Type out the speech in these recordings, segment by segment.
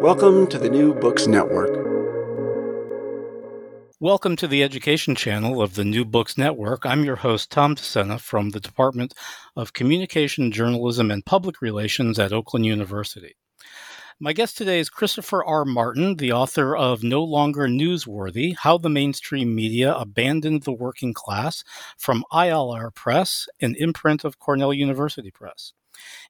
Welcome to the New Books Network. Welcome to the Education Channel of the New Books Network. I'm your host, Tom Discenna from the Department of Communication, Journalism, and Public Relations at Oakland University. My guest today is Christopher R. Martin, the author of No Longer Newsworthy How the Mainstream Media Abandoned the Working Class from ILR Press, an imprint of Cornell University Press.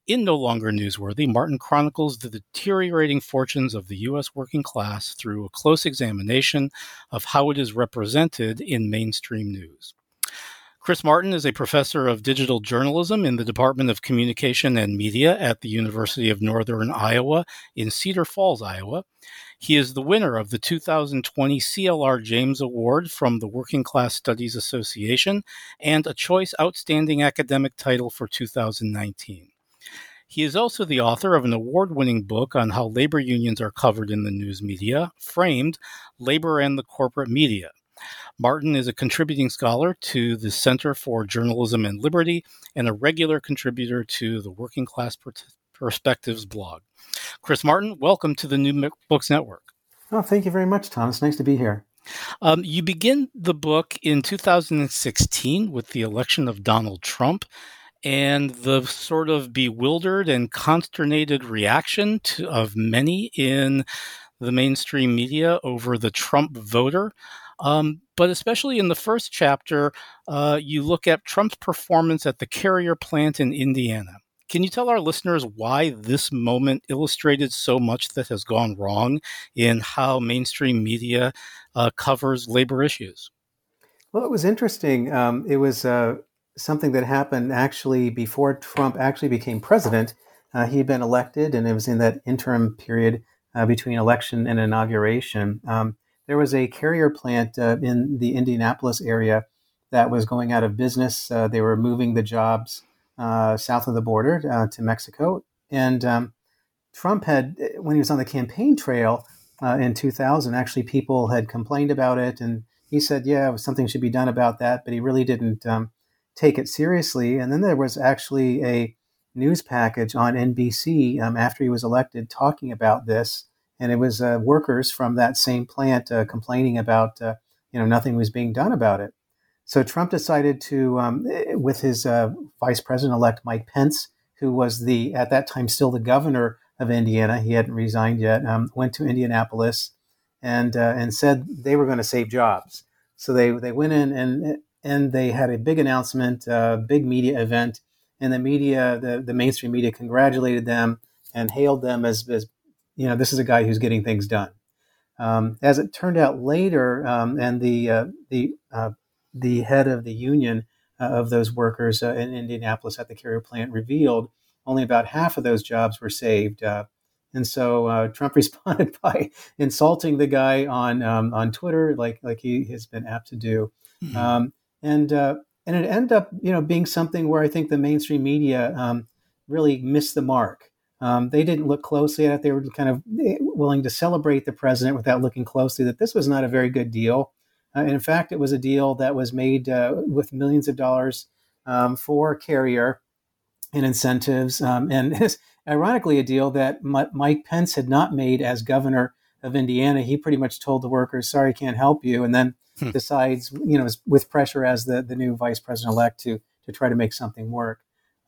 In No Longer Newsworthy, Martin chronicles the deteriorating fortunes of the U.S. working class through a close examination of how it is represented in mainstream news. Chris Martin is a professor of digital journalism in the Department of Communication and Media at the University of Northern Iowa in Cedar Falls, Iowa. He is the winner of the 2020 CLR James Award from the Working Class Studies Association and a Choice Outstanding Academic title for 2019. He is also the author of an award winning book on how labor unions are covered in the news media, framed Labor and the Corporate Media. Martin is a contributing scholar to the Center for Journalism and Liberty and a regular contributor to the Working Class Perspectives blog. Chris Martin, welcome to the New Books Network. Oh, thank you very much, Tom. It's nice to be here. Um, you begin the book in 2016 with the election of Donald Trump and the sort of bewildered and consternated reaction to, of many in the mainstream media over the Trump voter. Um, but especially in the first chapter, uh, you look at Trump's performance at the Carrier plant in Indiana. Can you tell our listeners why this moment illustrated so much that has gone wrong in how mainstream media uh, covers labor issues? Well, it was interesting. Um, it was uh, something that happened actually before Trump actually became president. Uh, he had been elected, and it was in that interim period uh, between election and inauguration. Um, there was a carrier plant uh, in the Indianapolis area that was going out of business. Uh, they were moving the jobs uh, south of the border uh, to Mexico. And um, Trump had, when he was on the campaign trail in 2000, actually people had complained about it. And he said, yeah, something should be done about that. But he really didn't um, take it seriously. And then there was actually a news package on NBC um, after he was elected talking about this, and it was uh, workers from that same plant uh, complaining about uh, you know nothing was being done about it. So Trump decided to, um, eh, with his uh, vice president-elect Mike Pence, who was the at that time still the governor of Indiana, he hadn't resigned yet, um, went to Indianapolis and uh, and said they were going to save jobs. So they they went in and eh, and they had a big announcement, a big media event, and the media, the, the mainstream media, congratulated them and hailed them as, as you know, this is a guy who's getting things done. Um, as it turned out later, um, and the uh, the uh, the head of the union uh, of those workers uh, in Indianapolis at the carrier plant revealed only about half of those jobs were saved. Uh, and so uh, Trump responded by insulting the guy on um, on Twitter, like like he has been apt to do. Mm-hmm. And uh, and it ended up you know being something where I think the mainstream media um, really missed the mark. Um, they didn't look closely at it. They were kind of eh, willing to celebrate the president without looking closely that this was not a very good deal. Uh, and in fact, it was a deal that was made uh, with millions of dollars um, for Carrier and incentives. Um, and ironically a deal that M- Mike Pence had not made as governor of Indiana. He pretty much told the workers, sorry, can't help you. And then hmm. decides, you know, with pressure as the, the new vice president elect to, to try to make something work.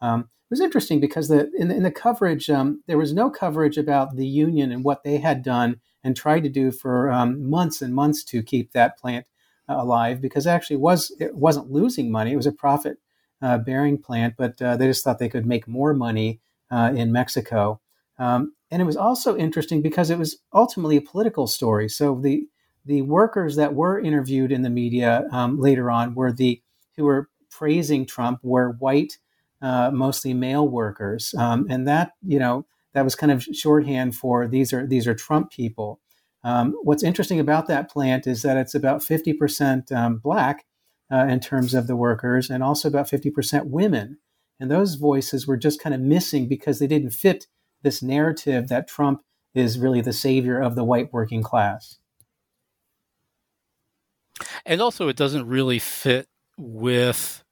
Um, it was interesting because the, in, the, in the coverage, um, there was no coverage about the union and what they had done and tried to do for um, months and months to keep that plant uh, alive because actually was it wasn't losing money. It was a profit uh, bearing plant, but uh, they just thought they could make more money uh, in Mexico. Um, and it was also interesting because it was ultimately a political story. So the the workers that were interviewed in the media um, later on were the who were praising Trump were white, uh, mostly male workers, um, and that you know that was kind of shorthand for these are these are Trump people. Um, what's interesting about that plant is that it's about 50% um, black uh, in terms of the workers, and also about 50% women. And those voices were just kind of missing because they didn't fit this narrative that Trump is really the savior of the white working class. And also, it doesn't really fit with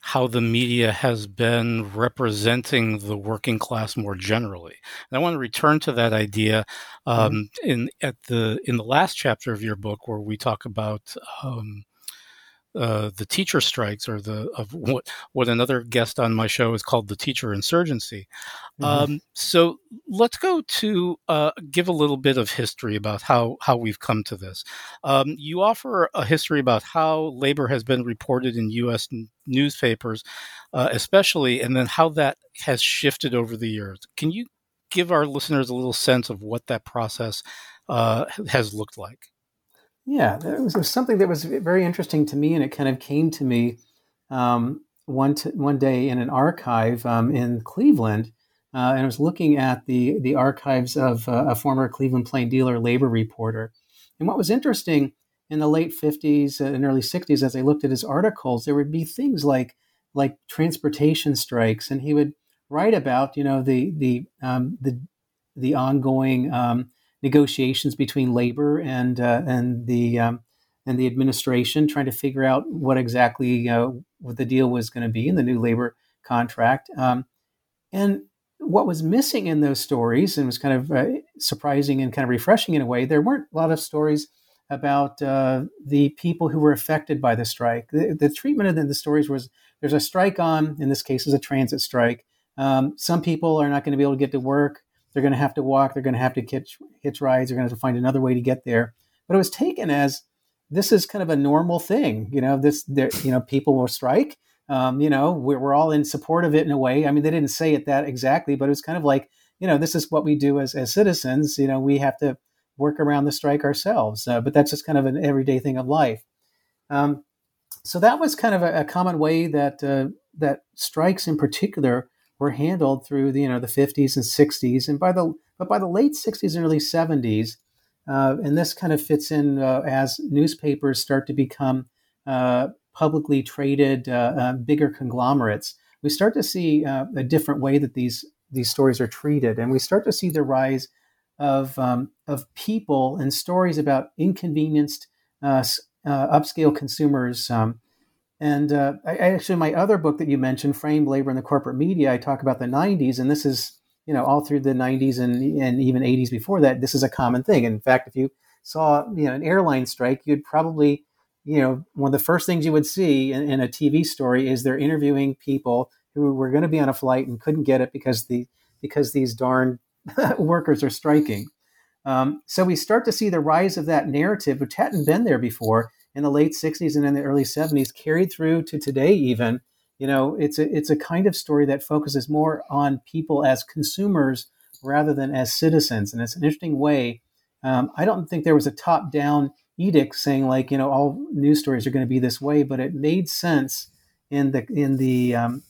how the media has been representing the working class more generally. And I want to return to that idea um, mm-hmm. in at the in the last chapter of your book, where we talk about um, uh, the teacher strikes or the of what what another guest on my show is called the teacher insurgency. Mm-hmm. Um, so let's go to uh, give a little bit of history about how how we've come to this. Um, you offer a history about how labor has been reported in U.S. N- newspapers, uh, especially, and then how that has shifted over the years. Can you give our listeners a little sense of what that process uh, has looked like? Yeah, it was, it was, something that was very interesting to me, and it kind of came to me um, one t- one day in an archive um, in Cleveland, uh, and I was looking at the the archives of uh, a former Cleveland Plain Dealer labor reporter. And what was interesting in the late '50s and early '60s, as I looked at his articles, there would be things like like transportation strikes, and he would write about you know the the um, the the ongoing um, negotiations between labor and uh, and the um, and the administration, trying to figure out what exactly uh, what the deal was going to be in the new labor contract. Um, and what was missing in those stories, and was kind of uh, surprising and kind of refreshing in a way, there weren't a lot of stories about uh, the people who were affected by the strike. The, the treatment of the, the, stories was there's a strike on, in this case, is a transit strike. Um, some people are not going to be able to get to work. They're going to have to walk. They're going to have to hitch, hitch rides. They're going to have to find another way to get there. But it was taken as this is kind of a normal thing. You know, this, there, you know, people will strike. Um, you know, we're, we're all in support of it in a way. I mean, they didn't say it that exactly, but it was kind of like, you know, this is what we do as, as citizens. You know, we have to work around the strike ourselves. Uh, but that's just kind of an everyday thing of life. Um, so that was kind of a, a common way that uh, that strikes in particular were handled through the you know the 50s and 60s, and by the but by the late 60s and early 70s, uh, and this kind of fits in uh, as newspapers start to become uh, publicly traded, uh, uh, bigger conglomerates. We start to see uh, a different way that these these stories are treated, and we start to see the rise of um, of people and stories about inconvenienced upscale consumers. Um, and uh, I, actually, my other book that you mentioned, Framed Labor in the Corporate Media, I talk about the 90s, and this is, you know, all through the 90s and, and even 80s before that, this is a common thing. In fact, if you saw, you know, an airline strike, you'd probably, you know, one of the first things you would see in, in a TV story is they're interviewing people who were going to be on a flight and couldn't get it because the because these darn workers are striking. Um, so we start to see the rise of that narrative, which hadn't been there before, in the late 60s and in the early 70s carried through to today even. You know it's a it's a kind of story that focuses more on people as consumers rather than as citizens. And it's an interesting way um, i don't think there was a top down edict saying like you know all news stories are going to be this way but it made sense in the in the um,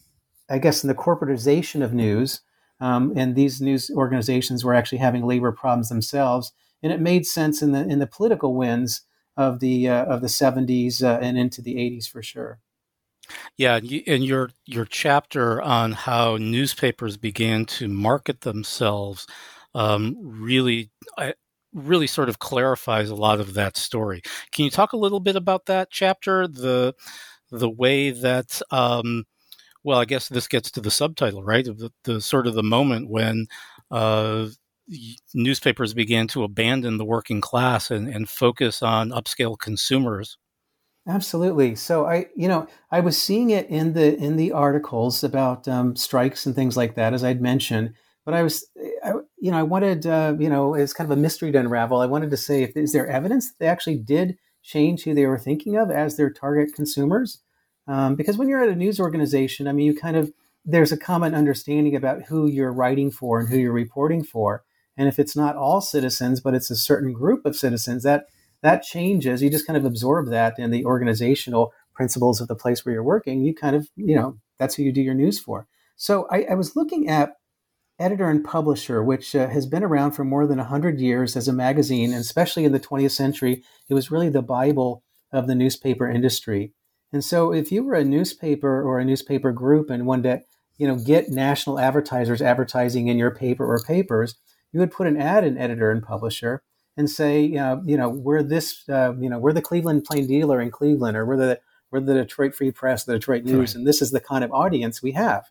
i guess in the corporatization of news um, and these news organizations were actually having labor problems themselves. And it made sense in the in the political winds of the uh, of the 70s uh, and into the 80s for sure. Yeah, and your your chapter on how newspapers began to market themselves um, really really sort of clarifies a lot of that story. Can you talk a little bit about that chapter? The the way that um, well, I guess this gets to the subtitle, right? The, the sort of the moment when uh, newspapers began to abandon the working class and, and focus on upscale consumers. Absolutely. So I, you know, I was seeing it in the in the articles about um, strikes and things like that, as I'd mentioned. But I was, I, you know, I wanted, uh, you know, it's kind of a mystery to unravel. I wanted to say, if is there evidence that they actually did change who they were thinking of as their target consumers? Um, because when you're at a news organization, I mean, you kind of there's a common understanding about who you're writing for and who you're reporting for. And if it's not all citizens, but it's a certain group of citizens, that that changes. You just kind of absorb that in the organizational principles of the place where you're working. You kind of, you know, that's who you do your news for. So I, I was looking at Editor and Publisher, which uh, has been around for more than 100 years as a magazine, and especially in the 20th century, it was really the Bible of the newspaper industry. And so if you were a newspaper or a newspaper group and wanted to, you know, get national advertisers advertising in your paper or papers, you would put an ad in editor and publisher and say, uh, you know, we're this, uh, you know, we're the Cleveland Plain Dealer in Cleveland, or we're the we're the Detroit Free Press, the Detroit News, right. and this is the kind of audience we have.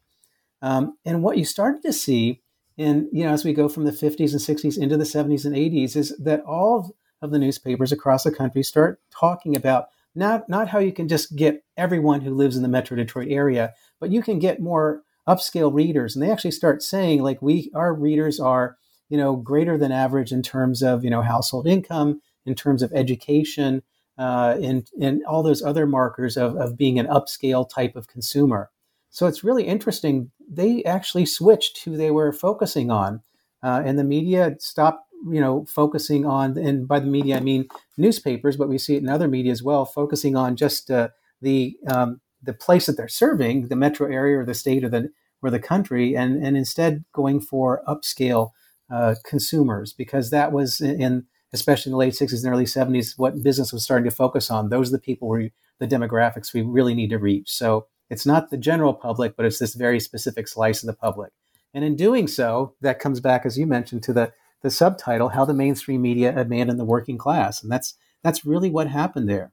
Um, and what you started to see in, you know, as we go from the 50s and 60s into the 70s and 80s, is that all of the newspapers across the country start talking about not not how you can just get everyone who lives in the Metro Detroit area, but you can get more upscale readers, and they actually start saying like we our readers are you know greater than average in terms of you know household income, in terms of education, uh, and and all those other markers of of being an upscale type of consumer. So it's really interesting. They actually switched who they were focusing on, uh, and the media stopped you know focusing on and by the media i mean newspapers but we see it in other media as well focusing on just uh, the um, the place that they're serving the metro area or the state or the or the country and and instead going for upscale uh, consumers because that was in especially in the late 60s and early 70s what business was starting to focus on those are the people where the demographics we really need to reach so it's not the general public but it's this very specific slice of the public and in doing so that comes back as you mentioned to the the subtitle "How the Mainstream Media Abandoned the Working Class," and that's that's really what happened there.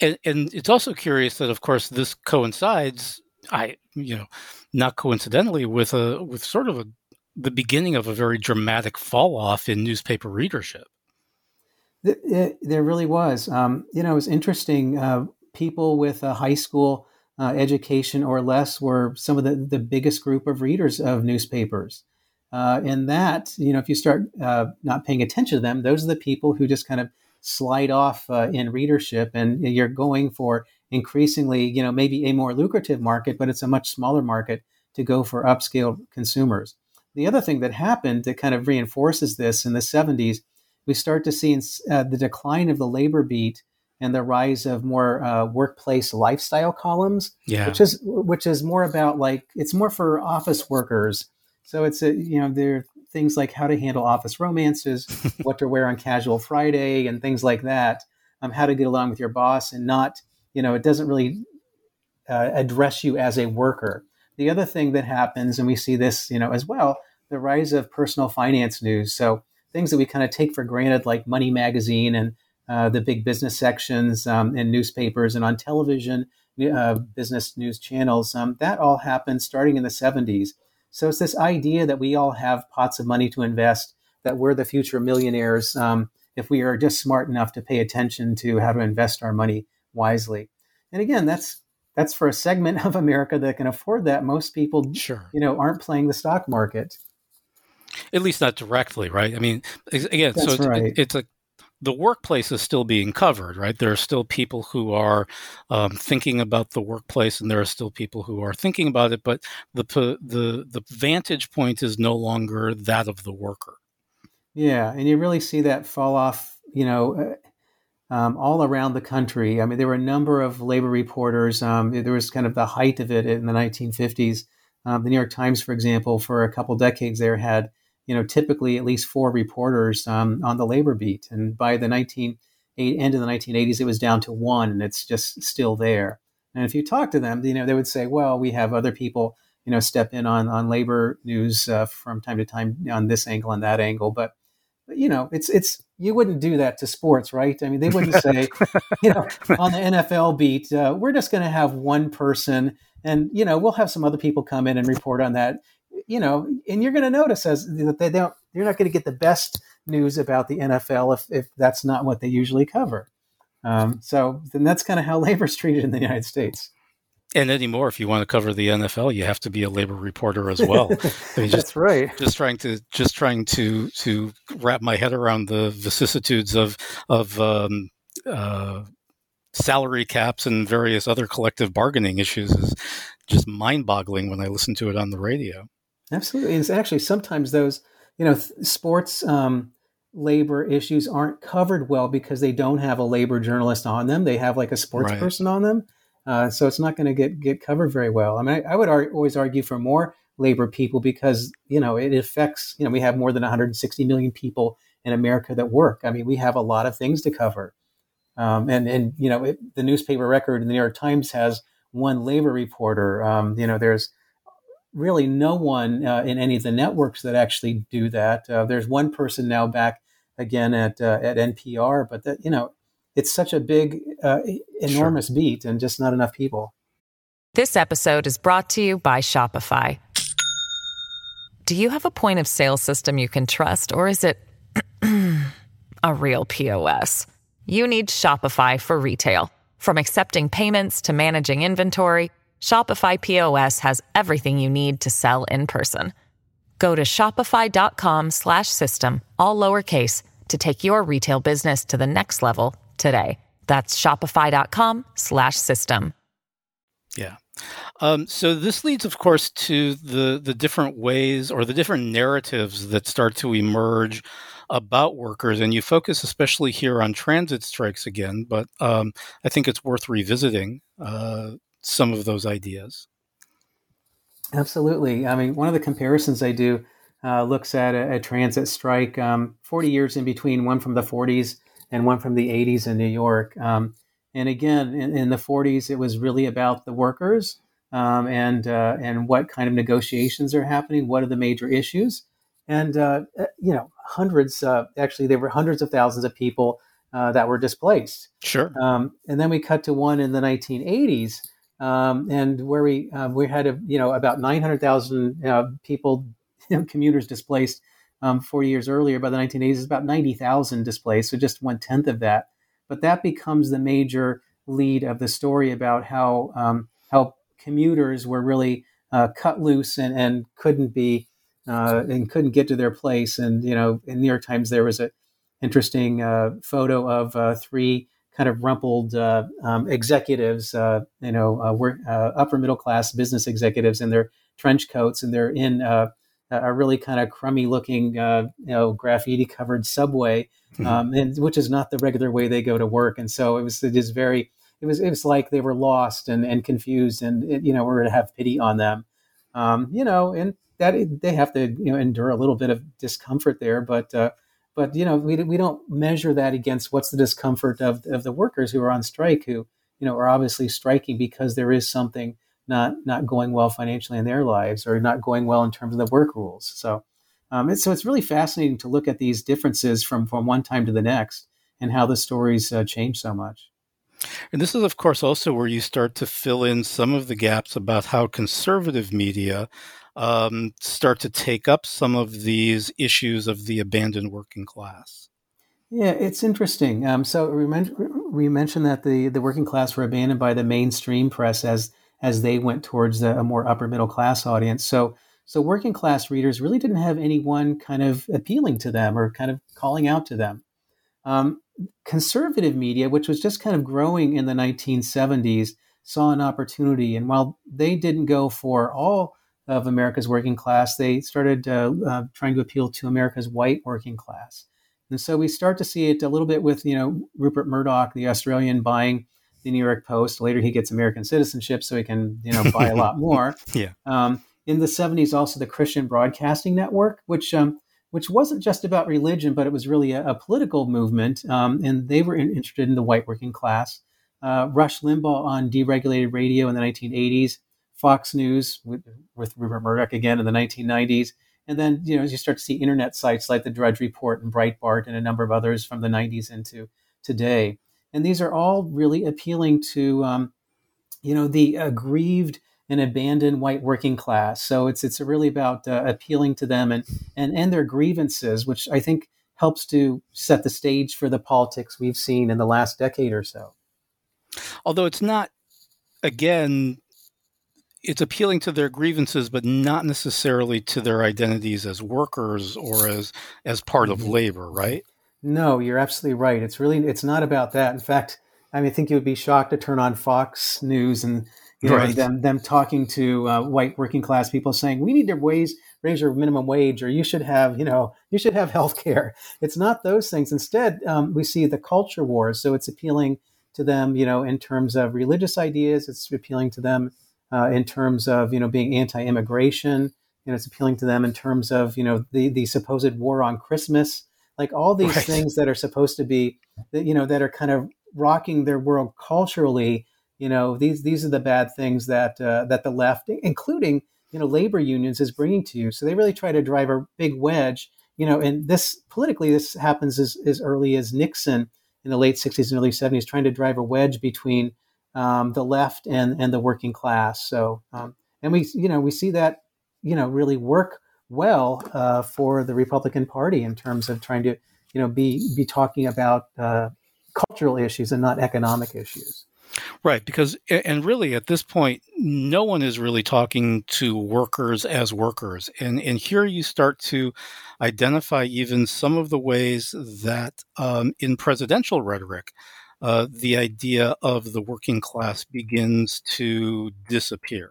And, and it's also curious that, of course, this coincides. I, you know, not coincidentally, with a with sort of a the beginning of a very dramatic fall off in newspaper readership. It, it, there really was. Um, you know, it was interesting. Uh, people with a high school uh, education or less were some of the, the biggest group of readers of newspapers. Uh, and that, you know, if you start uh, not paying attention to them, those are the people who just kind of slide off uh, in readership, and you're going for increasingly, you know, maybe a more lucrative market, but it's a much smaller market to go for upscale consumers. The other thing that happened that kind of reinforces this in the 70s, we start to see in, uh, the decline of the labor beat and the rise of more uh, workplace lifestyle columns, yeah. which is which is more about like it's more for office workers so it's a you know there are things like how to handle office romances, what to wear on casual Friday, and things like that. Um, how to get along with your boss and not you know it doesn't really uh, address you as a worker. The other thing that happens, and we see this you know as well, the rise of personal finance news. So things that we kind of take for granted, like Money Magazine and uh, the big business sections um, in newspapers and on television, uh, business news channels. Um, that all happened starting in the 70s. So it's this idea that we all have pots of money to invest, that we're the future millionaires um, if we are just smart enough to pay attention to how to invest our money wisely. And again, that's that's for a segment of America that can afford that. Most people, sure. you know, aren't playing the stock market. At least not directly, right? I mean, again, that's so it's, right. it's a the workplace is still being covered, right? There are still people who are um, thinking about the workplace, and there are still people who are thinking about it. But the the the vantage point is no longer that of the worker. Yeah, and you really see that fall off, you know, uh, um, all around the country. I mean, there were a number of labor reporters. Um, there was kind of the height of it in the 1950s. Um, the New York Times, for example, for a couple decades there had you know, typically at least four reporters um, on the labor beat. And by the 19, end of the 1980s, it was down to one, and it's just still there. And if you talk to them, you know, they would say, well, we have other people, you know, step in on, on labor news uh, from time to time on this angle and that angle. But, but, you know, it's, it's, you wouldn't do that to sports, right? I mean, they wouldn't say, you know, on the NFL beat, uh, we're just going to have one person and, you know, we'll have some other people come in and report on that, you know, and you're going to notice as that they don't, you're not going to get the best news about the NFL if, if that's not what they usually cover. Um, so then that's kind of how labor is treated in the United States. And anymore, if you want to cover the NFL, you have to be a labor reporter as well. I mean, just, That's right. Just trying to just trying to to wrap my head around the vicissitudes of of um, uh, salary caps and various other collective bargaining issues is just mind boggling when I listen to it on the radio. Absolutely, it's actually sometimes those you know th- sports. Um, labor issues aren't covered well because they don't have a labor journalist on them. They have like a sports right. person on them. Uh, so it's not going to get get covered very well. I mean, I, I would ar- always argue for more labor people because you know it affects. You know, we have more than 160 million people in America that work. I mean, we have a lot of things to cover. Um, and and you know, it, the newspaper record in the New York Times has one labor reporter. Um, you know, there's really no one uh, in any of the networks that actually do that. Uh, there's one person now back again at uh, at NPR, but that you know it's such a big, uh, enormous sure. beat, and just not enough people. This episode is brought to you by Shopify. Do you have a point of sale system you can trust, or is it a real POS? You need Shopify for retail, from accepting payments to managing inventory. Shopify POS has everything you need to sell in person. Go to shopify.com/system all lowercase to take your retail business to the next level today. That's shopify.com slash system. Yeah. Um, so this leads, of course, to the the different ways or the different narratives that start to emerge about workers, and you focus especially here on transit strikes again. But um, I think it's worth revisiting. Uh, some of those ideas. Absolutely. I mean, one of the comparisons I do uh, looks at a, a transit strike um, 40 years in between, one from the 40s and one from the 80s in New York. Um, and again, in, in, the 40s, it was really about the workers um, and uh, and what kind of negotiations are happening. What are the major issues? And uh, uh you know, hundreds. Uh, actually, there were hundreds of thousands of people uh, that were displaced. Sure. Um, and then we cut to one in the 1980s um, and where we uh, we had a, you know about 900,000 uh, people commuters displaced um, 40 years earlier. By the 1980s, is about 90,000 displaced, so just one tenth of that. But that becomes the major lead of the story about how um, how commuters were really uh, cut loose and, and couldn't be uh, and couldn't get to their place. And you know, in New York Times, there was a interesting uh, photo of uh, three kind of rumpled uh, um, executives, uh, you know, work, upper middle class business executives in their trench coats, and they're in a really kind of crummy looking, uh, you know, graffiti covered subway, mm-hmm. um, and which is not the regular way they go to work. And so it was it is very it was it was like they were lost and, and confused, and it, you know, we're to have pity on them, um, you know, and that they have to you know endure a little bit of discomfort there, but but you know, we, we don't measure that against what's the discomfort of, of the workers who are on strike, who you know are obviously striking because there is something not not going well financially in their lives or not going well in terms of the work rules. So, um, it's, so it's really fascinating to look at these differences from from one time to the next and how the stories uh, change so much. And this is, of course, also where you start to fill in some of the gaps about how conservative media um, start to take up some of these issues of the abandoned working class. Yeah, it's interesting. Um, so we, men- we, mentioned that the, the working class were abandoned by the mainstream press as as they went towards the, a more upper middle class audience. So so working class readers really didn't have anyone kind of appealing to them or kind of calling out to them. Um, conservative media, which was just kind of growing in the 1970s, saw an opportunity, and while they didn't go for all of America's working class, they started uh, uh, trying to appeal to America's white working class. And so we start to see it a little bit with, you know, Rupert Murdoch, the Australian, buying the New York Post. Later, he gets American citizenship, so he can, you know, buy a lot more. yeah. Um, in the 70s, also the Christian Broadcasting Network, which um, which wasn't just about religion, but it was really a, a political movement, um, and they were in, interested in the white working class. uh, Rush Limbaugh on deregulated radio in the 1980s, Fox News with, with Rupert Murdoch again in the 1990s, and then you know as you start to see internet sites like the Drudge Report and Breitbart and a number of others from the 90s into today, and these are all really appealing to um, you know the aggrieved and abandoned white working class. So it's it's really about uh, appealing to them and and and their grievances, which I think helps to set the stage for the politics we've seen in the last decade or so. Although it's not, again, it's appealing to their grievances, but not necessarily to their identities as workers or as as part mm-hmm. of labor, right? No, you're absolutely right. It's really it's not about that. In fact, I mean, I think you would be shocked to turn on Fox News and you know right. them them talking to uh, white working class people saying we need to raise raise your minimum wage or you should have you know you should have health care. It's not those things. Instead, um, we see the culture wars. So it's appealing to them, you know, in terms of religious ideas. It's appealing to them uh, in terms of, you know, being anti-immigration. You know, it's appealing to them in terms of, you know, the the supposed war on Christmas. Like all these right. things that are supposed to be, you know, that are kind of rocking their world culturally. You know, these these are the bad things that uh, that the left, including you know labor unions, is bringing to you. So they really try to drive a big wedge. You know, and this politically, this happens as, as early as Nixon in the late 60s and early 70s, trying to drive a wedge between um, the left and and the working class. So, um, and we you know we see that you know really work well uh, for the Republican Party in terms of trying to you know be be talking about uh, cultural issues and not economic issues. Right, because and really at this point, no one is really talking to workers as workers, and and here you start to identify even some of the ways that um, in presidential rhetoric, uh, the idea of the working class begins to disappear.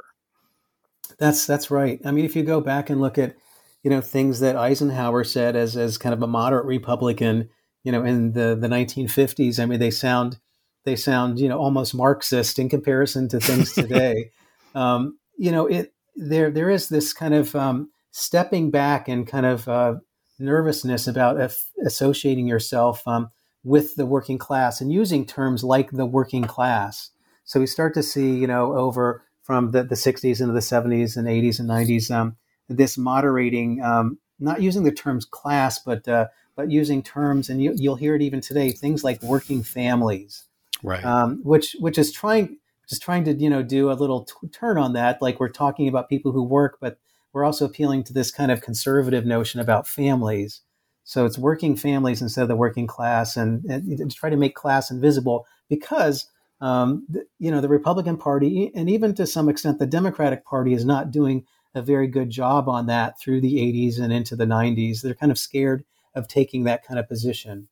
That's that's right. I mean, if you go back and look at you know things that Eisenhower said as as kind of a moderate Republican, you know, in the the 1950s, I mean, they sound they sound you know almost Marxist in comparison to things today. um, you know, it there there is this kind of um, stepping back and kind of uh, nervousness about associating yourself um, with the working class and using terms like the working class. So we start to see, you know, over from the, the 60s into the 70s and 80s and 90s, um, this moderating, um, not using the terms class, but uh, but using terms, and you, will hear it even today, things like working families, right? Um, which which is trying just trying to you know do a little t- turn on that. Like we're talking about people who work, but we're also appealing to this kind of conservative notion about families. So it's working families instead of the working class, and, and try to make class invisible because um, the, you know the Republican Party and even to some extent the Democratic Party is not doing a very good job on that through the 80s and into the 90s. They're kind of scared of taking that kind of position.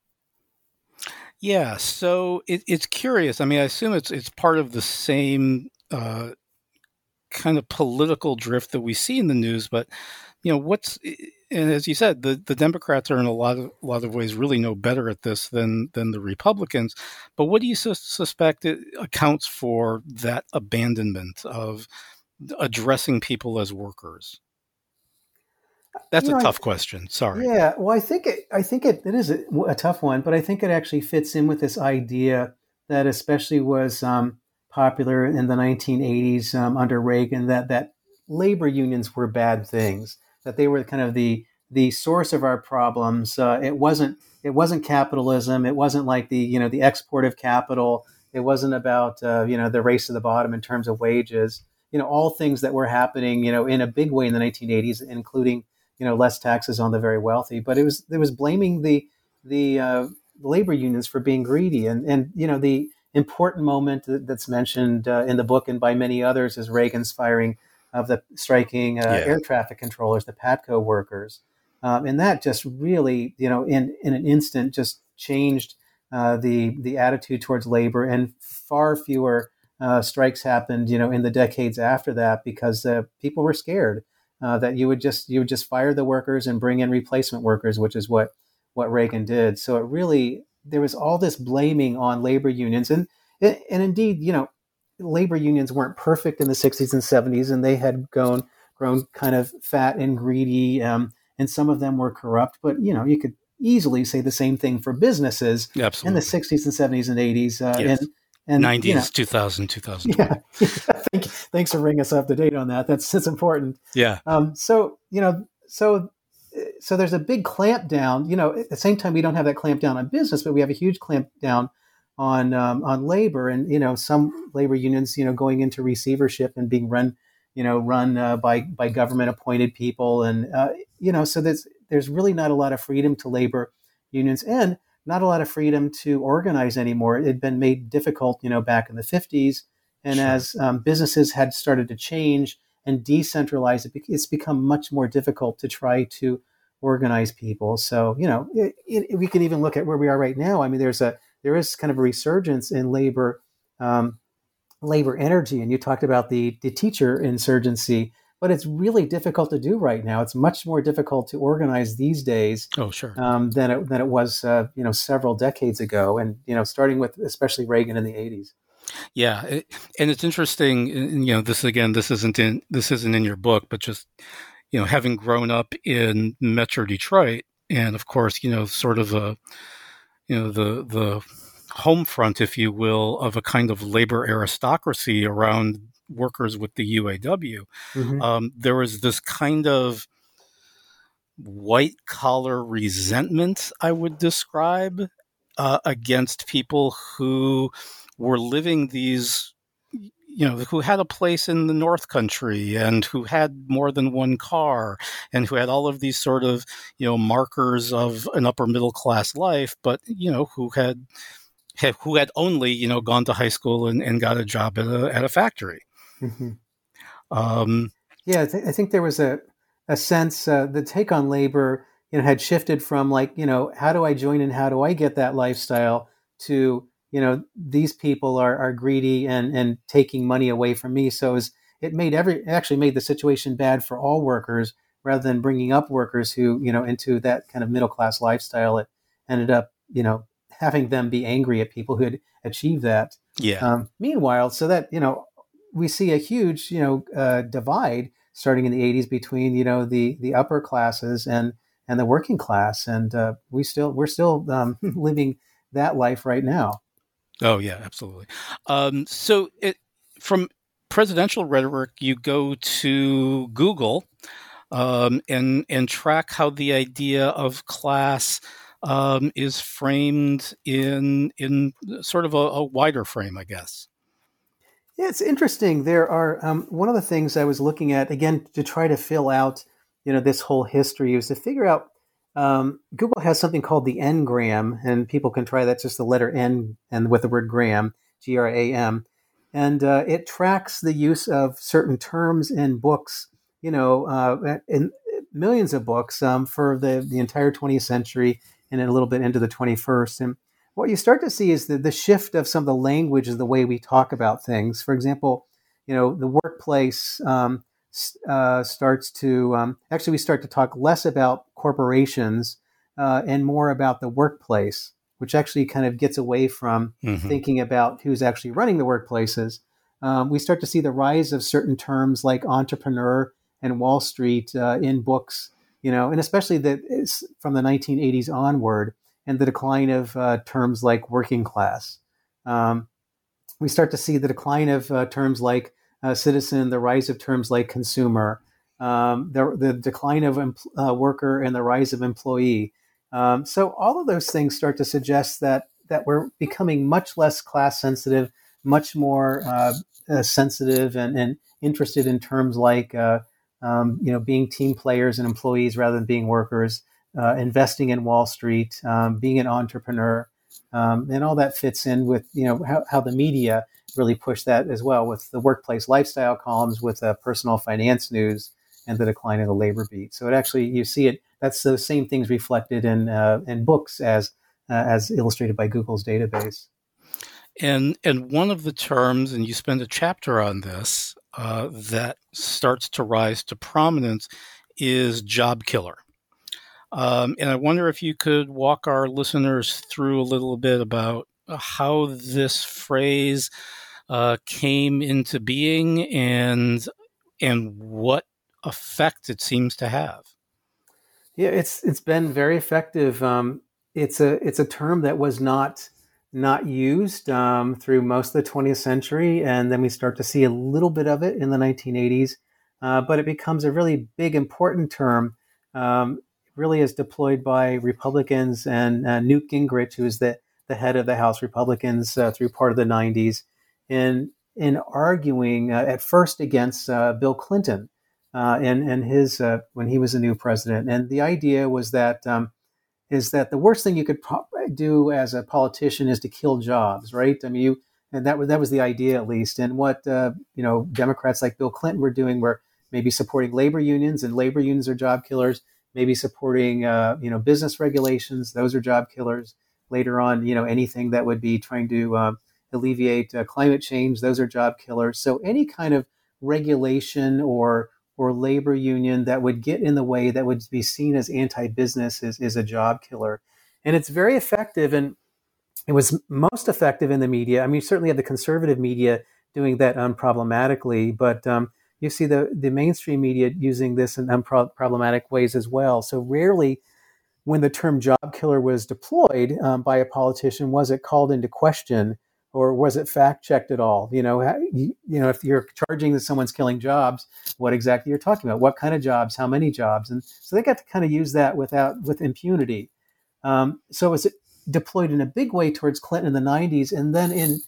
Yeah, so it, it's curious. I mean, I assume it's it's part of the same uh, kind of political drift that we see in the news. But you know, what's and as you said, the, the Democrats are in a lot of a lot of ways really no better at this than than the Republicans. But what do you su- suspect accounts for that abandonment of addressing people as workers? That's you know, a tough question. Sorry. Yeah. Well, I think it, I think it, it is a, a, tough one, but I think it actually fits in with this idea that especially was um, popular in the 1980s um, under Reagan that that labor unions were bad things, that they were kind of the the source of our problems. Uh, it wasn't it wasn't capitalism. It wasn't like the you know the export of capital. It wasn't about uh, you know the race to the bottom in terms of wages. You know all things that were happening you know in a big way in the 1980s, including you know less taxes on the very wealthy. But it was it was blaming the the uh, labor unions for being greedy, and and you know the important moment that's mentioned uh, in the book and by many others is Reagan's firing of the striking uh, yeah. air traffic controllers, the PATCO workers, um, and that just really you know in in an instant just changed uh, the the attitude towards labor, and far fewer uh, strikes happened you know in the decades after that because uh, people were scared uh, that you would just you would just fire the workers and bring in replacement workers, which is what what Reagan did. So it really there was all this blaming on labor unions, and and indeed, you know, labor unions weren't perfect in the 60s and 70s, and they had grown grown kind of fat and greedy, um, and some of them were corrupt. But you know, you could easily say the same thing for businesses Absolutely. in the 60s and 70s and 80s, uh, yes. and And 90s, you know, 2000, 2000. Yeah. Thank, thanks for bringing us up to date on that. That's, that's important. Yeah. Um, so, you know, so so there's a big clamp down. You know, at the same time, we don't have that clamp down on business, but we have a huge clamp down on um, on labor, and you know, some labor unions, you know, going into receivership and being run, you know, run uh, by by government appointed people, and uh, you know, so there's there's really not a lot of freedom to labor unions, and not a lot of freedom to organize anymore. It had been made difficult, you know, back in the 50s. And sure. as um, businesses had started to change and decentralize, it, it's become much more difficult to try to organize people. So, you know, it, it, we can even look at where we are right now. I mean, there's a there is kind of a resurgence in labor um, labor energy, and you talked about the the teacher insurgency but it's really difficult to do right now. It's much more difficult to organize these days. Oh, sure. Um, than it than it was, uh, you know, several decades ago, and you know, starting with especially Reagan in the '80s. Yeah, it, and it's interesting. You know, this again, this isn't in this isn't in your book, but just you know, having grown up in Metro Detroit, and of course, you know, sort of a you know the the home front, if you will, of a kind of labor aristocracy around workers with the UAW, mm-hmm. um, there was this kind of white collar resentment, I would describe, uh, against people who were living these, you know, who had a place in the North Country and who had more than one car and who had all of these sort of, you know, markers of an upper middle class life, but, you know, who had. Who had only, you know, gone to high school and, and got a job at a, at a factory. Mm-hmm. Um, yeah, I, th- I, think there was a a sense uh, the take on labor you know had shifted from like you know how do I join and how do I get that lifestyle to you know these people are are greedy and and taking money away from me. So it, was, it made every it actually made the situation bad for all workers rather than bringing up workers who you know into that kind of middle class lifestyle. It ended up you know having them be angry at people who had achieved that. Yeah. Um, meanwhile, so that you know we see a huge, you know, uh, divide starting in the 80s between, you know, the the upper classes and and the working class, and uh, we still we're still um, living that life right now. Oh yeah, absolutely. Um, so it, from presidential rhetoric, you go to Google um, and and track how the idea of class um, is framed in in sort of a, a wider frame, I guess. It's interesting. There are um, one of the things I was looking at again to try to fill out, you know, this whole history was to figure out. Um, Google has something called the Ngram, and people can try that. Just the letter N and with the word gram, G R A M, and uh, it tracks the use of certain terms in books. You know, uh, in millions of books um, for the the entire 20th century and a little bit into the 21st. And what you start to see is the, the shift of some of the language of the way we talk about things. For example, you know, the workplace um, uh, starts to um, actually we start to talk less about corporations uh, and more about the workplace, which actually kind of gets away from mm-hmm. thinking about who's actually running the workplaces. Um, we start to see the rise of certain terms like entrepreneur and Wall Street uh, in books, you know, and especially that from the 1980s onward and the decline of uh, terms like working class. Um, we start to see the decline of uh, terms like uh, citizen, the rise of terms like consumer, um, the, the, decline of uh, worker, and the rise of employee. Um, so all of those things start to suggest that that we're becoming much less class sensitive, much more uh, sensitive and, and, interested in terms like um, you know being team players and employees rather than being workers uh, investing in Wall Street, um, being an entrepreneur, um, and all that fits in with you know how, how, the media really push that as well with the workplace lifestyle columns, with uh, personal finance news, and the decline of the labor beat. So it actually you see it. That's the same things reflected in uh, in books as uh, as illustrated by Google's database. And and one of the terms, and you spend a chapter on this, uh, that starts to rise to prominence is job killer. Um, and I wonder if you could walk our listeners through a little bit about how this phrase uh, came into being and and what effect it seems to have. Yeah, it's it's been very effective. Um, it's a it's a term that was not not used um, through most of the 20th century, and then we start to see a little bit of it in the 1980s. Uh, but it becomes a really big, important term. Um, really is deployed by Republicans and uh, Newt Gingrich, who is the, the head of the House Republicans uh, through part of the 90s, in in arguing uh, at first against uh, Bill Clinton uh, and and his when he was a new president. And the idea was that um, is that the worst thing you could pro- do as a politician is to kill jobs, right? I mean, you and that was that was the idea at least. And what uh, you know, Democrats like Bill Clinton were doing were maybe supporting labor unions, and labor unions are job killers. Maybe supporting uh, you know business regulations; those are job killers. Later on, you know, anything that would be trying to uh, alleviate uh, climate change; those are job killers. So any kind of regulation or or labor union that would get in the way that would be seen as anti-business is, is a job killer and it's very effective and it was most effective in the media i mean you certainly have the conservative media doing that unproblematically but um, you see the, the mainstream media using this in unproblematic ways as well so rarely when the term job killer was deployed um, by a politician was it called into question or was it fact checked at all? You know, you, you, know, if you're charging that someone's killing jobs, what exactly you're talking about? What kind of jobs? How many jobs? And so they got to kind of use that without with impunity. Um, so it's deployed in a big way towards Clinton in the '90s, and then in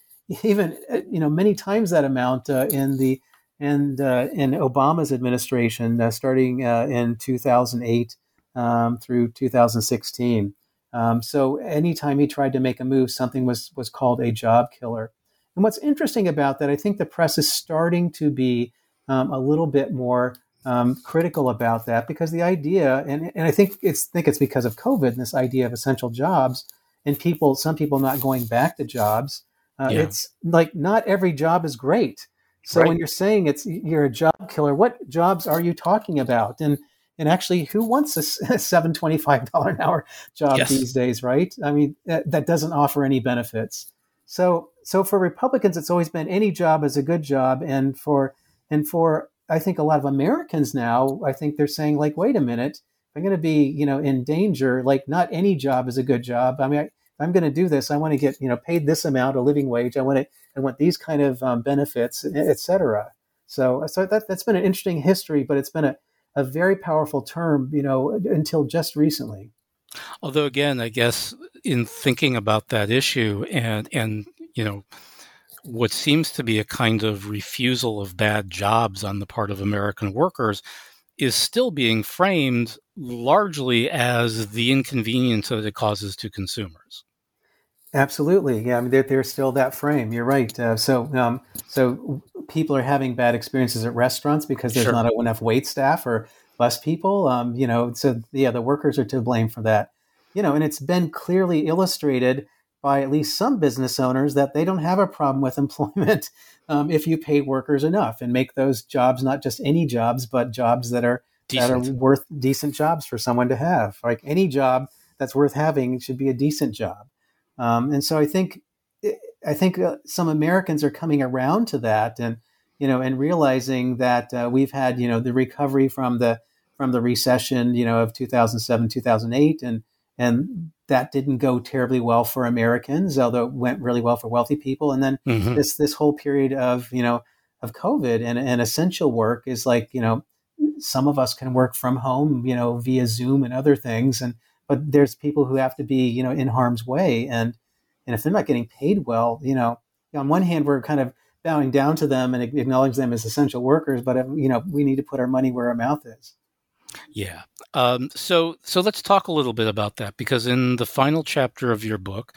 even you know many times that amount uh, in the and uh, in Obama's administration, uh, starting uh, in 2008 um, through 2016. Um, so anytime he tried to make a move, something was was called a job killer. And what's interesting about that, I think the press is starting to be um, a little bit more um, critical about that because the idea, and, and I think it's think it's because of COVID and this idea of essential jobs and people, some people not going back to jobs. Uh, yeah. It's like not every job is great. So right. when you're saying it's you're a job killer, what jobs are you talking about? And and actually, who wants a seven twenty-five dollar an hour job yes. these days, right? I mean, that, that doesn't offer any benefits. So, so for Republicans, it's always been any job is a good job, and for and for I think a lot of Americans now, I think they're saying like, wait a minute, I'm going to be you know in danger. Like, not any job is a good job. I mean, I, I'm going to do this. I want to get you know paid this amount, a living wage. I want to I want these kind of um, benefits, etc. So, so that that's been an interesting history, but it's been a a very powerful term, you know, until just recently. Although, again, I guess in thinking about that issue and and you know what seems to be a kind of refusal of bad jobs on the part of American workers is still being framed largely as the inconvenience that it causes to consumers. Absolutely, yeah. I mean, there, there's still that frame. You're right. Uh, so, um, so people are having bad experiences at restaurants because there's sure. not enough wait staff or less people. Um, you know, so yeah, the workers are to blame for that. You know, and it's been clearly illustrated by at least some business owners that they don't have a problem with employment um, if you pay workers enough and make those jobs not just any jobs, but jobs that are decent. that are worth decent jobs for someone to have. Like any job that's worth having should be a decent job. Um, and so I think I think uh, some Americans are coming around to that, and you know, and realizing that uh, we've had you know the recovery from the from the recession, you know, of 2007 2008, and and that didn't go terribly well for Americans, although it went really well for wealthy people. And then mm-hmm. this this whole period of you know of COVID and, and essential work is like you know some of us can work from home, you know, via Zoom and other things, and but there's people who have to be you know in harm's way and and if they're not getting paid well you know on one hand we're kind of bowing down to them and acknowledge them as essential workers but you know we need to put our money where our mouth is yeah um, so so let's talk a little bit about that because in the final chapter of your book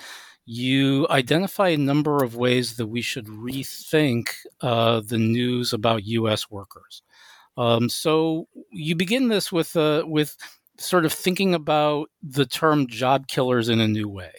you identify a number of ways that we should rethink uh, the news about U.S. workers. Um, so you begin this with uh, with sort of thinking about the term job killers in a new way?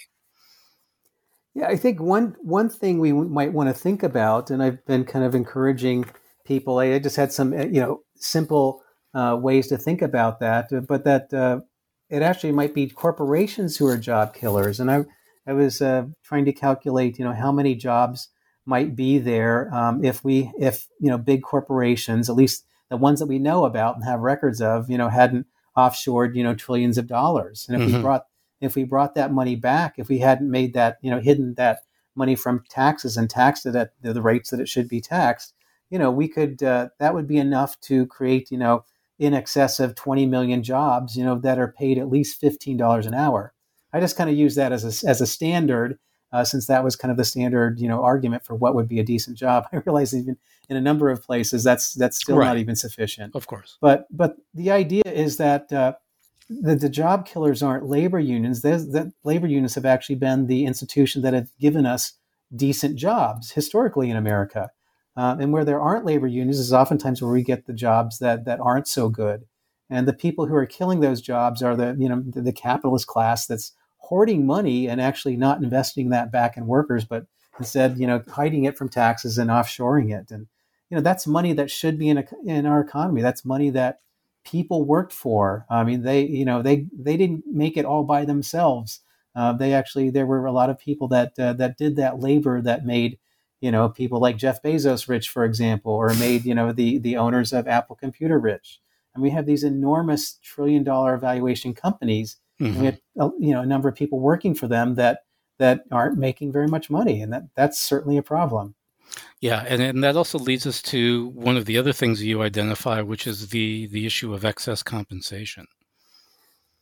Yeah, I think one one thing we might want to think about, and I've been kind of encouraging people. I just had some, you know, simple uh, ways to think about that, but that uh, it actually might be corporations who are job killers. And I, I was uh, trying to calculate, you know, how many jobs might be there um, if we, if you know, big corporations, at least the ones that we know about and have records of, you know, hadn't offshored, you know, trillions of dollars. And if mm-hmm. we brought if we brought that money back, if we hadn't made that, you know, hidden that money from taxes and taxed it at the rates that it should be taxed, you know, we could uh, that would be enough to create, you know, in excess of 20 million jobs, you know, that are paid at least $15 an hour. I just kind of use that as a, as a standard uh, since that was kind of the standard, you know, argument for what would be a decent job. I realize even in a number of places that's that's still right. not even sufficient. Of course. But but the idea is that uh, the, the job killers aren't labor unions. that labor unions have actually been the institution that have given us decent jobs historically in America. Uh, and where there aren't labor unions is oftentimes where we get the jobs that that aren't so good. And the people who are killing those jobs are the you know the, the capitalist class that's hoarding money and actually not investing that back in workers, but instead you know hiding it from taxes and offshoring it. And you know that's money that should be in a, in our economy. That's money that people worked for. I mean, they you know they they didn't make it all by themselves. Uh, they actually there were a lot of people that uh, that did that labor that made you know people like Jeff Bezos rich, for example, or made you know the the owners of Apple Computer rich. And we have these enormous trillion dollar valuation companies. Mm-hmm. we have you know a number of people working for them that that aren't making very much money, and that that's certainly a problem. Yeah, and, and that also leads us to one of the other things you identify, which is the the issue of excess compensation.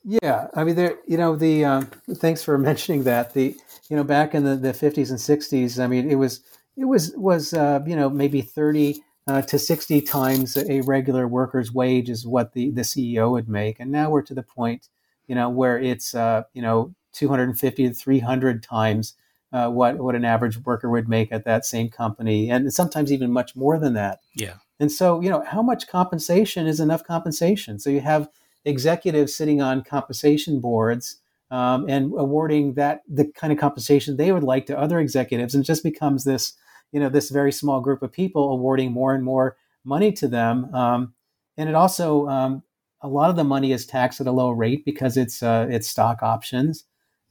Yeah, I mean, there. You know, the um, thanks for mentioning that. The you know, back in the the fifties and sixties, I mean, it was it was was uh, you know maybe thirty uh, to sixty times a regular worker's wage is what the the CEO would make, and now we're to the point, you know, where it's uh, you know two hundred and fifty to three hundred times uh, what what an average worker would make at that same company, and sometimes even much more than that. Yeah. And so, you know, how much compensation is enough compensation? So you have executives sitting on compensation boards um, and awarding that the kind of compensation they would like to other executives, and it just becomes this, you know, this very small group of people awarding more and more money to them. Um, and it also um, a lot of the money is taxed at a low rate because it's uh, it's stock options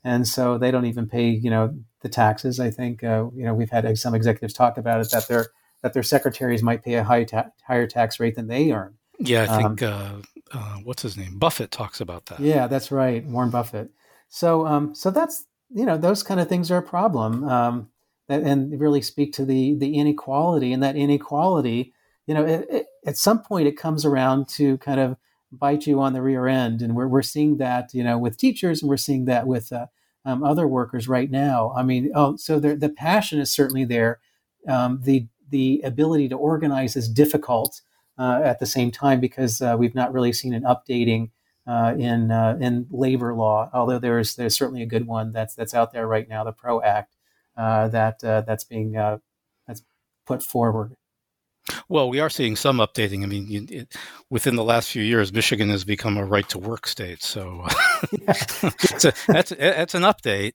and so they don't even pay you know the taxes. I think uh, you know we've had some executives talk about it that their that their secretaries might pay a high ta- higher tax rate than they earn. Yeah, I think um, uh, uh, what's his name Buffett talks about that. Yeah, that's right, Warren Buffett. So um, so that's you know those kind of things are a problem um, that, and really speak to the the inequality and that inequality. You know, it, it, at some point it comes around to kind of bite you on the rear end. And we're, we're seeing that, you know, with teachers and we're seeing that with uh, um, other workers right now. I mean, oh, so the passion is certainly there. Um, the, the ability to organize is difficult uh, at the same time because uh, we've not really seen an updating uh, in, uh, in labor law, although there's, there's certainly a good one that's, that's out there right now, the PRO Act, uh, that, that's being that's put forward. Well, we are seeing some updating. I mean, it, within the last few years, Michigan has become a right to work state. So a, that's that's an update.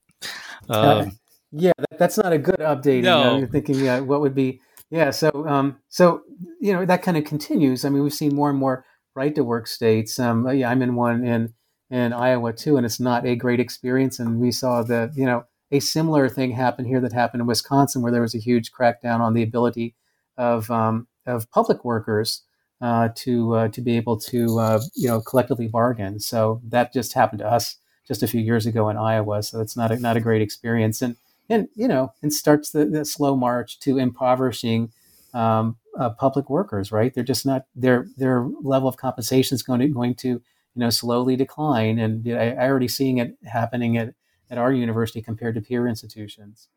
Uh, um, yeah, that, that's not a good update. No. You know, you're thinking, yeah, what would be? Yeah, so um, so you know that kind of continues. I mean, we've seen more and more right to work states. Um, yeah, I'm in one in in Iowa too, and it's not a great experience. And we saw the you know a similar thing happen here that happened in Wisconsin, where there was a huge crackdown on the ability of um, of public workers uh, to uh, to be able to uh, you know collectively bargain. So that just happened to us just a few years ago in Iowa. So it's not a, not a great experience, and and you know and starts the, the slow march to impoverishing um, uh, public workers. Right? They're just not their their level of compensation is going to going to you know slowly decline, and I, I already seeing it happening at at our university compared to peer institutions.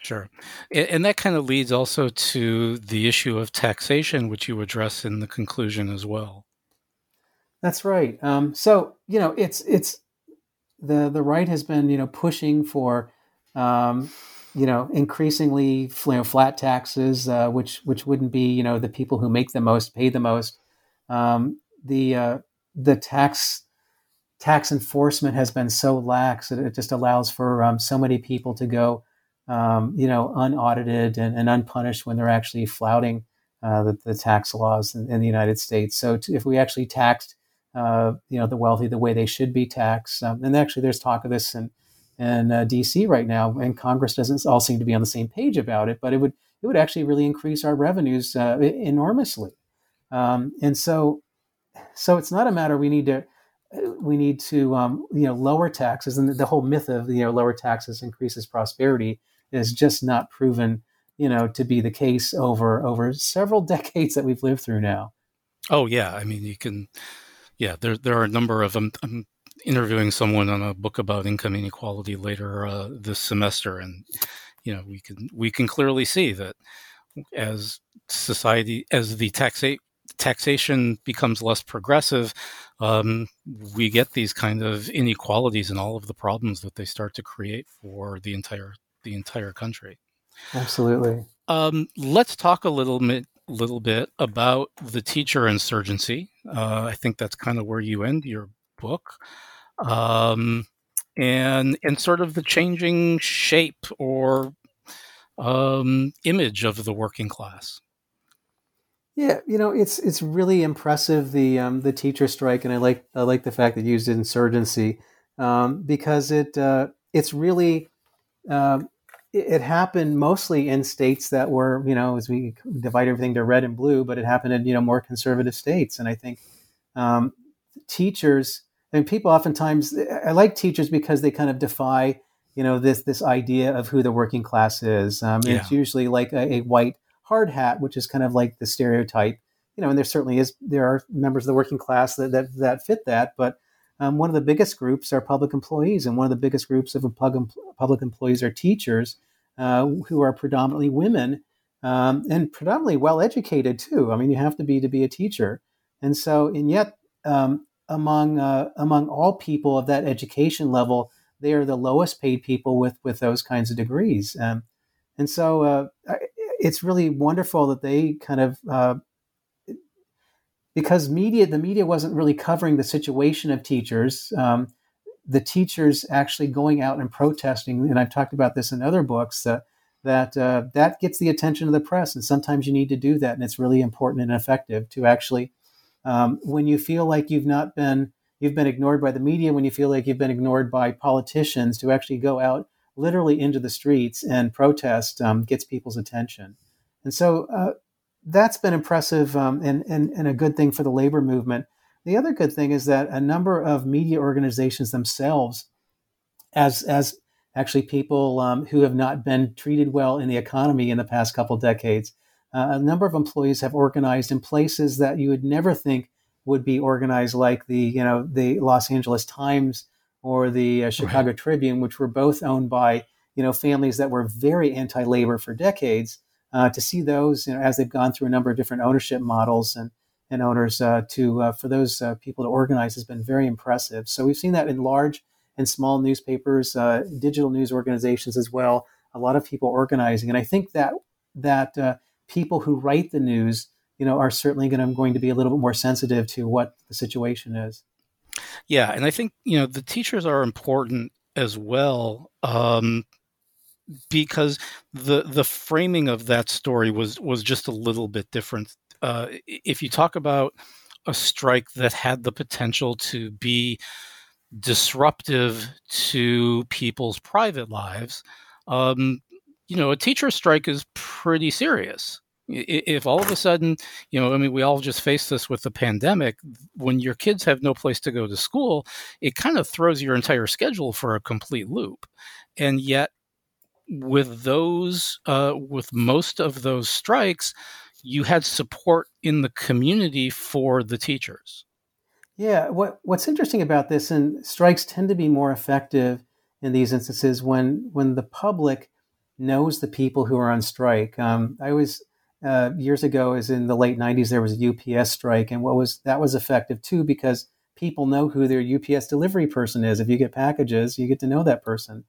Sure. And that kind of leads also to the issue of taxation, which you address in the conclusion as well. That's right. Um, so you know, it's it's the the right has been you know pushing for um, you know increasingly flat taxes, uh, which which wouldn't be you know the people who make the most pay the most. Um, the uh, the tax tax enforcement has been so lax that it just allows for um, so many people to go um, you know, unaudited and, and, unpunished when they're actually flouting uh, the, the, tax laws in, in, the United States. So to, if we actually taxed, uh, you know, the wealthy the way they should be taxed, um, and actually there's talk of this in, in uh, D.C. right now, and Congress doesn't all seem to be on the same page about it, but it would it would actually really increase our revenues uh, enormously. Um, and so, so it's not a matter we need to we need to um, you know lower taxes, and the whole myth of you know lower taxes increases prosperity is just not proven you know to be the case over over several decades that we've lived through now. Oh yeah, I mean you can, yeah. There there are a number of them. I'm interviewing someone on a book about income inequality later uh, this semester, and you know we can we can clearly see that as society as the taxa- taxation becomes less progressive, um, we get these kind of inequalities and all of the problems that they start to create for the entire the entire country. Absolutely. Um, let's talk a little bit little bit about the teacher insurgency. Uh, I think that's kind of where you end your book, um, and and sort of the changing shape or um, image of the working class. Yeah, you know, it's it's really impressive the um, the teacher strike, and I like I like the fact that you used insurgency um, because it uh, it's really uh, it, it, happened mostly in states that were you know as we divide everything to red and blue, but it happened in you know more conservative states, and I think um, teachers and people oftentimes I like teachers because they kind of defy you know this this idea of who the working class is. Um, yeah. It's usually like a, a white hard hat, which is kind of like the stereotype. You know, and there certainly is there are members of the working class that that, that fit that, but um, one of the biggest groups are public employees, and one of the biggest groups of public employees are teachers, uh, who are predominantly women um, and predominantly well educated too. I mean, you have to be to be a teacher, and so and yet um, among uh, among all people of that education level, they are the lowest paid people with with those kinds of degrees. Um, and so uh, it's really wonderful that they kind of uh, because media the media wasn't really covering the situation of teachers um, the teachers actually going out and protesting and i've talked about this in other books uh, that uh, that gets the attention of the press and sometimes you need to do that and it's really important and effective to actually um, when you feel like you've not been you've been ignored by the media when you feel like you've been ignored by politicians to actually go out literally into the streets and protest um, gets people's attention. And so uh, that's been impressive um, and, and, and a good thing for the labor movement. The other good thing is that a number of media organizations themselves, as, as actually people um, who have not been treated well in the economy in the past couple decades, uh, a number of employees have organized in places that you would never think would be organized, like the you know the Los Angeles Times or the uh, Chicago right. Tribune, which were both owned by you know families that were very anti-labor for decades. Uh, to see those, you know, as they've gone through a number of different ownership models and and owners, uh, to uh, for those uh, people to organize has been very impressive. So we've seen that in large and small newspapers, uh, digital news organizations as well. A lot of people organizing, and I think that that people who write the news, you know, are certainly going to, going to be a little bit more sensitive to what the situation is. Yeah, and I think you know the teachers are important as well um, because the the framing of that story was was just a little bit different. Uh, if you talk about a strike that had the potential to be disruptive to people's private lives, um, you know, a teacher strike is pretty serious if all of a sudden, you know, I mean, we all just face this with the pandemic. When your kids have no place to go to school, it kind of throws your entire schedule for a complete loop. And yet, with those, uh, with most of those strikes, you had support in the community for the teachers. Yeah, what what's interesting about this, and strikes tend to be more effective in these instances when when the public knows the people who are on strike. Um, I was uh, years ago is in the late 90s there was a UPS strike and what was that was effective too because people know who their UPS delivery person is if you get packages you get to know that person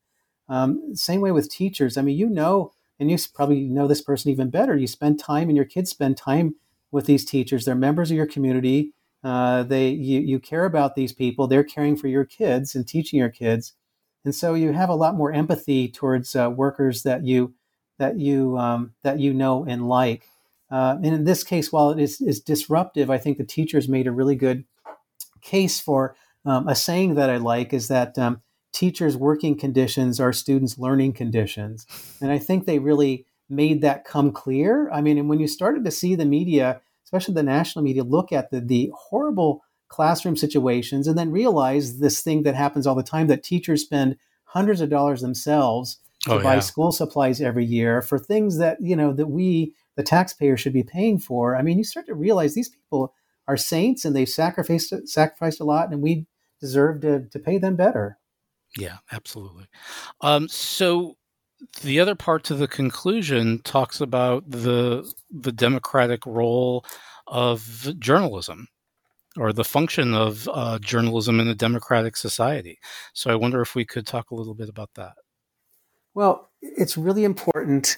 um, same way with teachers. I mean you know and you probably know this person even better. You spend time and your kids spend time with these teachers. They're members of your community. Uh, they you, you care about these people. They're caring for your kids and teaching your kids. And so you have a lot more empathy towards uh, workers that you that you um, that you know and like. Uh, and in this case, while it is, is disruptive, I think the teachers made a really good case for um, a saying that I like is that um, teachers' working conditions are students' learning conditions, and I think they really made that come clear. I mean, and when you started to see the media, especially the national media, look at the the horrible classroom situations and then realize this thing that happens all the time that teachers spend hundreds of dollars themselves to oh, buy yeah. school supplies every year for things that you know that we the taxpayer should be paying for i mean you start to realize these people are saints and they've sacrificed sacrificed a lot and we deserve to, to pay them better yeah absolutely um, so the other part to the conclusion talks about the the democratic role of journalism or the function of uh, journalism in a democratic society. So I wonder if we could talk a little bit about that. Well, it's really important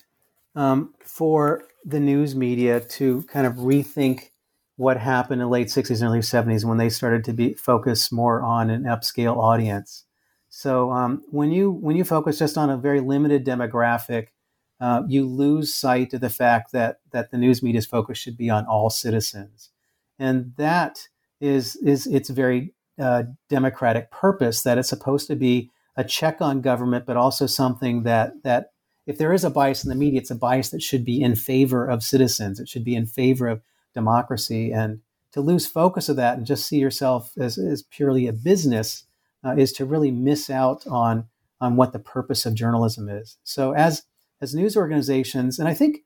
um, for the news media to kind of rethink what happened in the late 60s and early 70s when they started to be focused more on an upscale audience. So um, when you when you focus just on a very limited demographic, uh, you lose sight of the fact that that the news media's focus should be on all citizens, and that is is its very uh, democratic purpose. That it's supposed to be a check on government, but also something that that if there is a bias in the media, it's a bias that should be in favor of citizens. It should be in favor of democracy, and to lose focus of that and just see yourself as, as purely a business uh, is to really miss out on on what the purpose of journalism is. So as as news organizations, and I think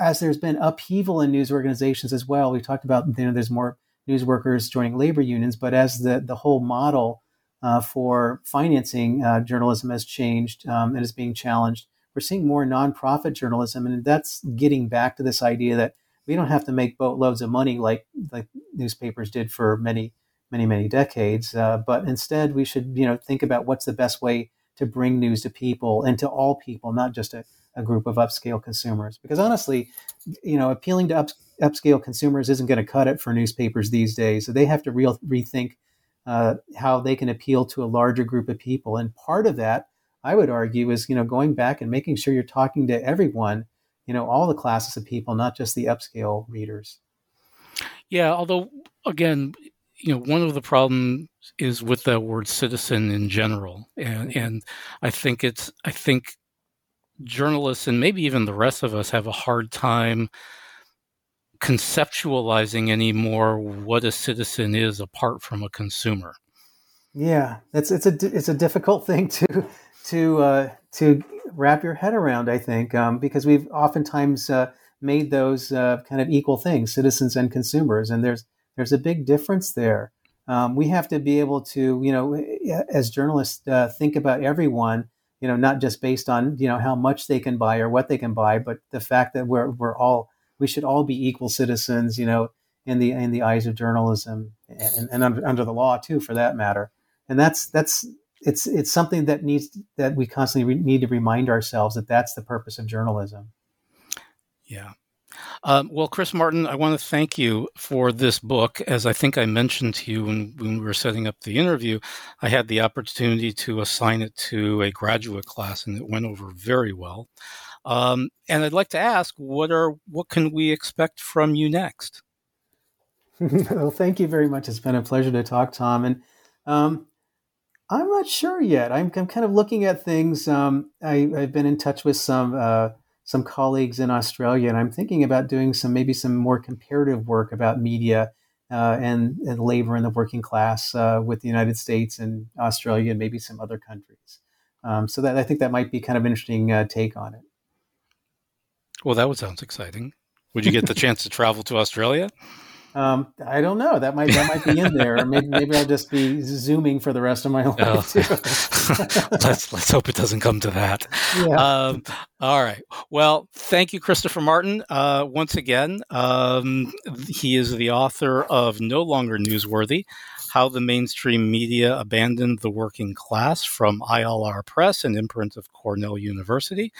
as there's been upheaval in news organizations as well, we talked about you know there's more news workers joining labor unions, but as the the whole model uh, for financing uh, journalism has changed um, and is being challenged, we're seeing more nonprofit journalism, and that's getting back to this idea that we don't have to make boatloads of money like like newspapers did for many many many decades. Uh, but instead, we should you know think about what's the best way to bring news to people and to all people, not just a, a group of upscale consumers. Because honestly, you know, appealing to up, upscale consumers isn't going to cut it for newspapers these days. So they have to real rethink uh, how they can appeal to a larger group of people. And part of that, I would argue, is you know going back and making sure you're talking to everyone, you know, all the classes of people, not just the upscale readers. Yeah, although again, you know, one of the problems is with that word citizen in general, and and I think it's I think journalists and maybe even the rest of us have a hard time conceptualizing anymore what a citizen is apart from a consumer. Yeah, it's it's a it's a difficult thing to to uh, to wrap your head around. I think um, because we've oftentimes uh, made those uh, kind of equal things, citizens and consumers, and there's there's a big difference there. Um, we have to be able to, you know, as journalists, uh, think about everyone, you know, not just based on, you know, how much they can buy or what they can buy, but the fact that we're we're all we should all be equal citizens, you know, in the in the eyes of journalism and, and under, under the law too, for that matter. And that's that's it's it's something that needs that we constantly re- need to remind ourselves that that's the purpose of journalism. Yeah. Um, well, Chris Martin, I want to thank you for this book. As I think I mentioned to you when, when, we were setting up the interview, I had the opportunity to assign it to a graduate class, and it went over very well. Um, and I'd like to ask, what are what can we expect from you next? well, thank you very much. It's been a pleasure to talk, Tom. And um, I'm not sure yet. I'm, I'm, kind of looking at things. Um, I, have been in touch with some. Uh, some colleagues in Australia, and I'm thinking about doing some maybe some more comparative work about media uh, and, and, labor in the working class uh, with the United States and Australia and maybe some other countries. Um, so that I think that might be kind of interesting uh, take on it. Well, that would sounds exciting. Would you get the chance to travel to Australia? Um, I don't know. That might that might be in there. Or maybe maybe I'll just be zooming for the rest of my life. Oh. let's let's hope it doesn't come to that. Yeah. Um, all right. Well, thank you, Christopher Martin. Uh, once again, um, he is the author of No Longer Newsworthy: how the Mainstream Media Abandoned the Working Class from ILR Press, an imprint of Cornell University,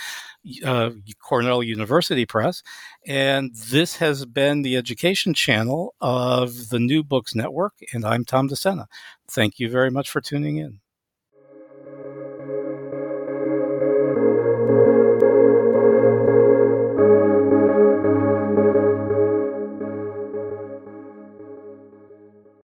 uh, Cornell University Press. And this has been the education channel of the New Books Network. And I'm Tom Discenna. Thank you very much for tuning in.